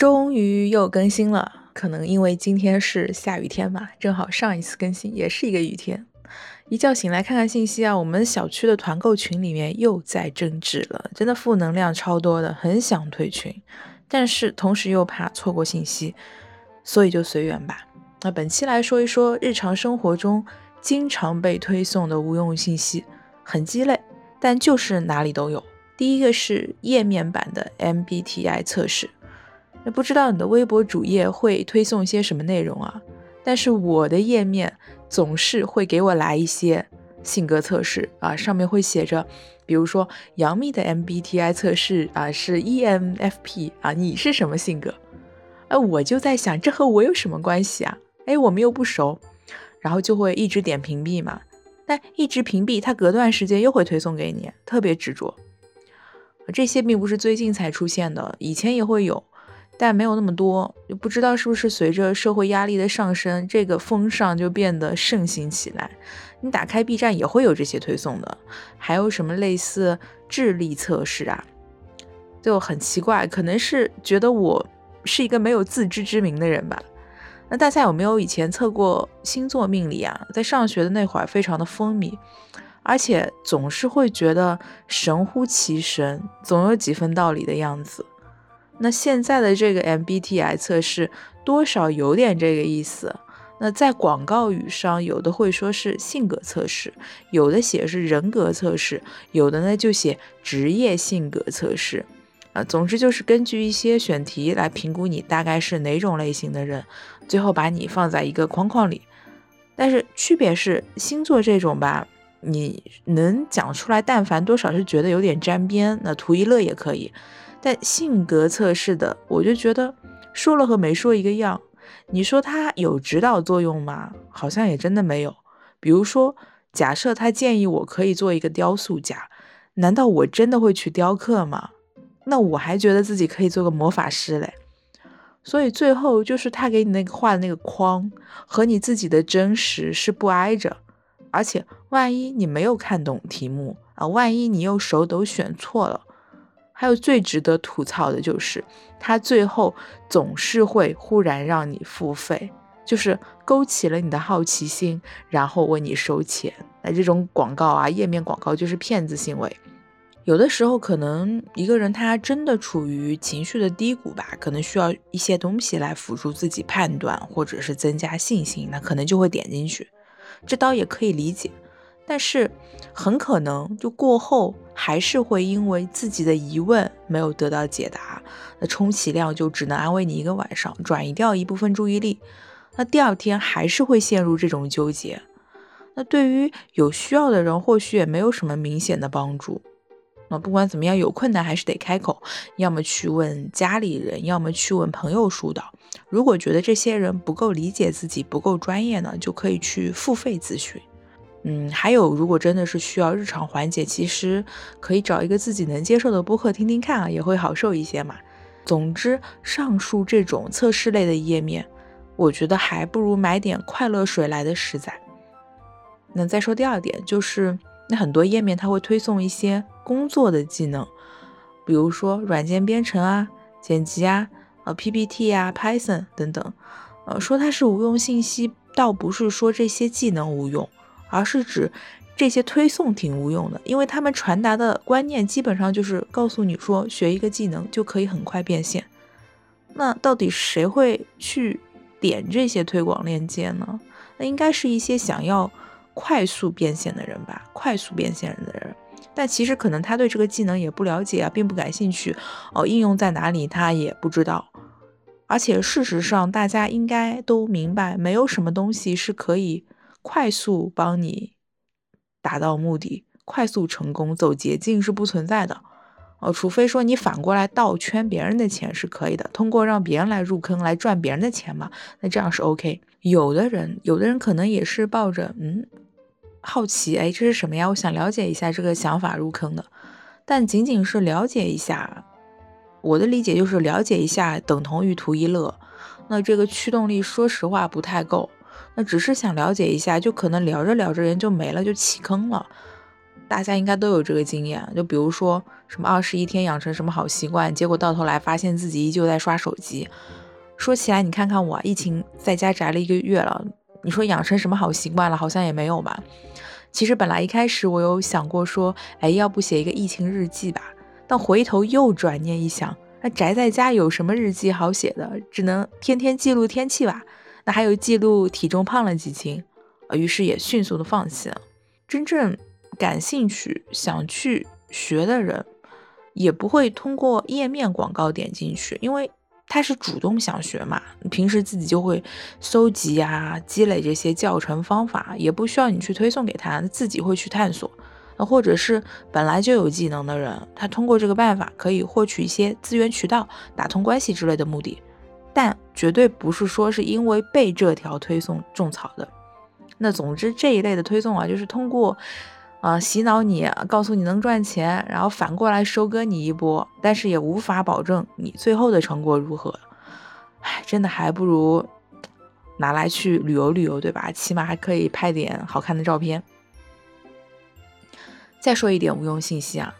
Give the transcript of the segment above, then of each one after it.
终于又更新了，可能因为今天是下雨天吧，正好上一次更新也是一个雨天。一觉醒来看看信息啊，我们小区的团购群里面又在争执了，真的负能量超多的，很想退群，但是同时又怕错过信息，所以就随缘吧。那本期来说一说日常生活中经常被推送的无用信息，很鸡肋，但就是哪里都有。第一个是页面版的 MBTI 测试。那不知道你的微博主页会推送一些什么内容啊？但是我的页面总是会给我来一些性格测试啊，上面会写着，比如说杨幂的 MBTI 测试啊是 ENFP 啊，你是什么性格？哎，我就在想，这和我有什么关系啊？哎，我们又不熟，然后就会一直点屏蔽嘛。但一直屏蔽，它隔段时间又会推送给你，特别执着。这些并不是最近才出现的，以前也会有。但没有那么多，就不知道是不是随着社会压力的上升，这个风尚就变得盛行起来。你打开 B 站也会有这些推送的，还有什么类似智力测试啊，就很奇怪，可能是觉得我是一个没有自知之明的人吧。那大家有没有以前测过星座命理啊？在上学的那会儿非常的风靡，而且总是会觉得神乎其神，总有几分道理的样子。那现在的这个 MBTI 测试多少有点这个意思。那在广告语上，有的会说是性格测试，有的写是人格测试，有的呢就写职业性格测试。啊，总之就是根据一些选题来评估你大概是哪种类型的人，最后把你放在一个框框里。但是区别是星座这种吧，你能讲出来，但凡多少是觉得有点沾边，那图一乐也可以。但性格测试的，我就觉得说了和没说一个样。你说它有指导作用吗？好像也真的没有。比如说，假设他建议我可以做一个雕塑家，难道我真的会去雕刻吗？那我还觉得自己可以做个魔法师嘞。所以最后就是他给你那个画的那个框和你自己的真实是不挨着，而且万一你没有看懂题目啊，万一你又手抖选错了。还有最值得吐槽的就是，他最后总是会忽然让你付费，就是勾起了你的好奇心，然后问你收钱。那这种广告啊，页面广告就是骗子行为。有的时候可能一个人他真的处于情绪的低谷吧，可能需要一些东西来辅助自己判断，或者是增加信心，那可能就会点进去，这倒也可以理解。但是很可能就过后还是会因为自己的疑问没有得到解答，那充其量就只能安慰你一个晚上，转移掉一部分注意力。那第二天还是会陷入这种纠结。那对于有需要的人，或许也没有什么明显的帮助。那不管怎么样，有困难还是得开口，要么去问家里人，要么去问朋友疏导。如果觉得这些人不够理解自己，不够专业呢，就可以去付费咨询。嗯，还有，如果真的是需要日常缓解，其实可以找一个自己能接受的播客听听看啊，也会好受一些嘛。总之，上述这种测试类的页面，我觉得还不如买点快乐水来的实在。那再说第二点，就是那很多页面它会推送一些工作的技能，比如说软件编程啊、剪辑啊、呃 PPT 啊、Python 等等，呃，说它是无用信息，倒不是说这些技能无用。而是指这些推送挺无用的，因为他们传达的观念基本上就是告诉你说学一个技能就可以很快变现。那到底谁会去点这些推广链接呢？那应该是一些想要快速变现的人吧，快速变现的人。但其实可能他对这个技能也不了解啊，并不感兴趣哦，应用在哪里他也不知道。而且事实上，大家应该都明白，没有什么东西是可以。快速帮你达到目的，快速成功走捷径是不存在的哦，除非说你反过来倒圈别人的钱是可以的，通过让别人来入坑来赚别人的钱嘛，那这样是 OK。有的人，有的人可能也是抱着嗯好奇，哎，这是什么呀？我想了解一下这个想法入坑的，但仅仅是了解一下，我的理解就是了解一下等同于图一乐，那这个驱动力说实话不太够。那只是想了解一下，就可能聊着聊着人就没了，就弃坑了。大家应该都有这个经验，就比如说什么二十一天养成什么好习惯，结果到头来发现自己依旧在刷手机。说起来，你看看我，疫情在家宅了一个月了，你说养成什么好习惯了，好像也没有吧。其实本来一开始我有想过说，哎，要不写一个疫情日记吧，但回头又转念一想，那宅在家有什么日记好写的？只能天天记录天气吧。那还有记录体重胖了几斤，于是也迅速的放弃了。真正感兴趣想去学的人，也不会通过页面广告点进去，因为。他是主动想学嘛，平时自己就会搜集啊、积累这些教程方法，也不需要你去推送给他，自己会去探索。那或者是本来就有技能的人，他通过这个办法可以获取一些资源渠道、打通关系之类的目的，但绝对不是说是因为被这条推送种草的。那总之这一类的推送啊，就是通过。啊，洗脑你，告诉你能赚钱，然后反过来收割你一波，但是也无法保证你最后的成果如何。唉，真的还不如拿来去旅游旅游，对吧？起码还可以拍点好看的照片。再说一点无用信息啊，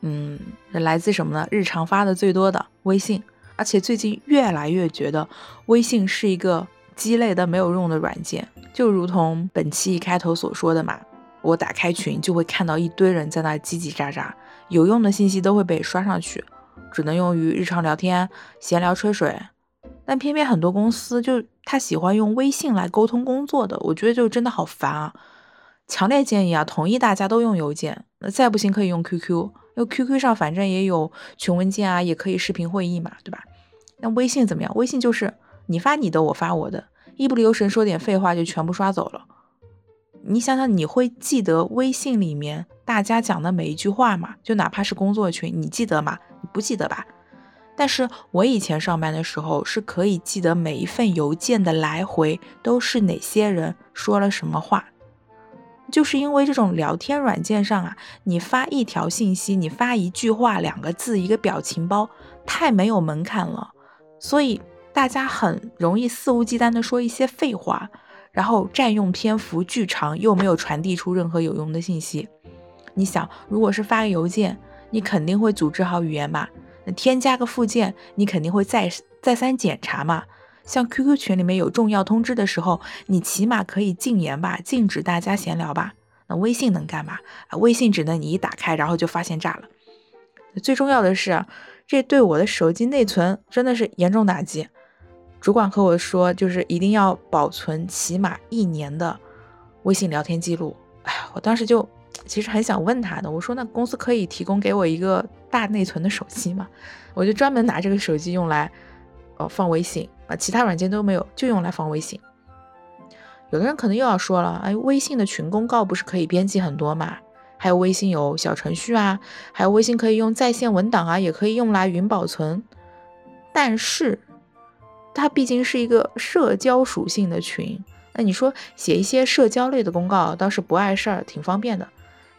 嗯，来自什么呢？日常发的最多的微信，而且最近越来越觉得微信是一个鸡肋的没有用的软件，就如同本期一开头所说的嘛。我打开群就会看到一堆人在那叽叽喳喳，有用的信息都会被刷上去，只能用于日常聊天、闲聊、吹水。但偏偏很多公司就他喜欢用微信来沟通工作的，我觉得就真的好烦啊！强烈建议啊，统一大家都用邮件，那再不行可以用 QQ，因为 QQ 上反正也有群文件啊，也可以视频会议嘛，对吧？那微信怎么样？微信就是你发你的，我发我的，一不留神说点废话就全部刷走了。你想想，你会记得微信里面大家讲的每一句话吗？就哪怕是工作群，你记得吗？你不记得吧？但是我以前上班的时候是可以记得每一份邮件的来回都是哪些人说了什么话，就是因为这种聊天软件上啊，你发一条信息，你发一句话、两个字、一个表情包，太没有门槛了，所以大家很容易肆无忌惮的说一些废话。然后占用篇幅巨长，又没有传递出任何有用的信息。你想，如果是发个邮件，你肯定会组织好语言嘛？那添加个附件，你肯定会再再三检查嘛？像 QQ 群里面有重要通知的时候，你起码可以禁言吧，禁止大家闲聊吧？那微信能干嘛？啊，微信只能你一打开，然后就发现炸了。最重要的是，这对我的手机内存真的是严重打击。主管和我说，就是一定要保存起码一年的微信聊天记录。哎呀，我当时就其实很想问他的，我说那公司可以提供给我一个大内存的手机吗？我就专门拿这个手机用来放微信啊，其他软件都没有，就用来放微信。有的人可能又要说了，哎，微信的群公告不是可以编辑很多嘛？还有微信有小程序啊，还有微信可以用在线文档啊，也可以用来云保存，但是。它毕竟是一个社交属性的群，那你说写一些社交类的公告倒是不碍事儿，挺方便的。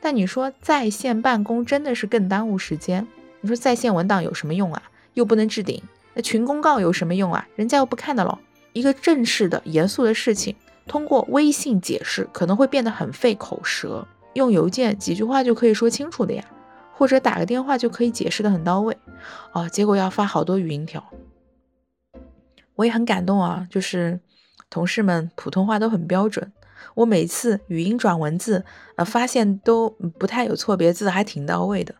但你说在线办公真的是更耽误时间。你说在线文档有什么用啊？又不能置顶。那群公告有什么用啊？人家又不看的喽。一个正式的、严肃的事情，通过微信解释可能会变得很费口舌，用邮件几句话就可以说清楚的呀，或者打个电话就可以解释的很到位。哦，结果要发好多语音条。我也很感动啊，就是同事们普通话都很标准，我每次语音转文字，呃，发现都不太有错别字，还挺到位的。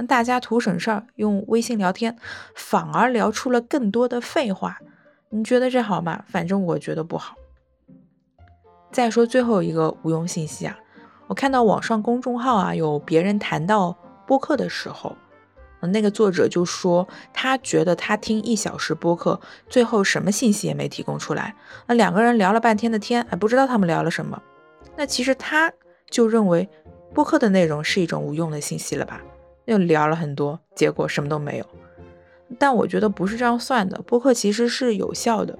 那大家图省事儿，用微信聊天，反而聊出了更多的废话。你觉得这好吗？反正我觉得不好。再说最后一个无用信息啊，我看到网上公众号啊，有别人谈到播客的时候。那个作者就说，他觉得他听一小时播客，最后什么信息也没提供出来。那两个人聊了半天的天，还不知道他们聊了什么。那其实他就认为播客的内容是一种无用的信息了吧？又聊了很多，结果什么都没有。但我觉得不是这样算的，播客其实是有效的，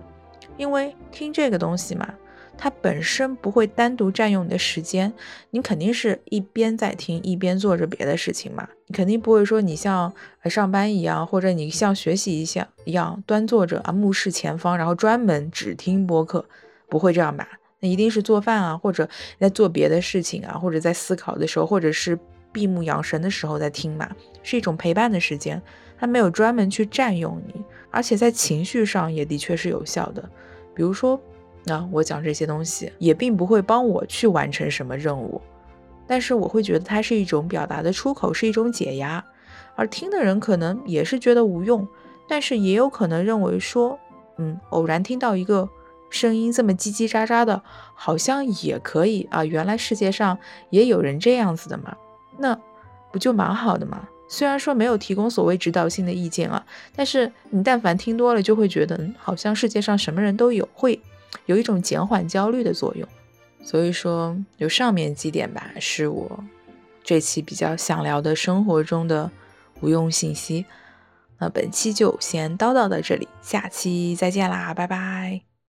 因为听这个东西嘛。它本身不会单独占用你的时间，你肯定是一边在听一边做着别的事情嘛。你肯定不会说你像上班一样，或者你像学习一样一样端坐着啊，目视前方，然后专门只听播客，不会这样吧？那一定是做饭啊，或者在做别的事情啊，或者在思考的时候，或者是闭目养神的时候在听嘛，是一种陪伴的时间，它没有专门去占用你，而且在情绪上也的确是有效的。比如说，那我讲这些东西也并不会帮我去完成什么任务，但是我会觉得它是一种表达的出口，是一种解压。而听的人可能也是觉得无用，但是也有可能认为说，嗯，偶然听到一个声音这么叽叽喳喳的，好像也可以啊。原来世界上也有人这样子的嘛，那不就蛮好的嘛？虽然说没有提供所谓指导性的意见啊，但是你但凡听多了，就会觉得，嗯，好像世界上什么人都有，会有一种减缓焦虑的作用。所以说，有上面几点吧，是我这期比较想聊的生活中的。无用信息，那本期就先叨叨到这里，下期再见啦，拜拜。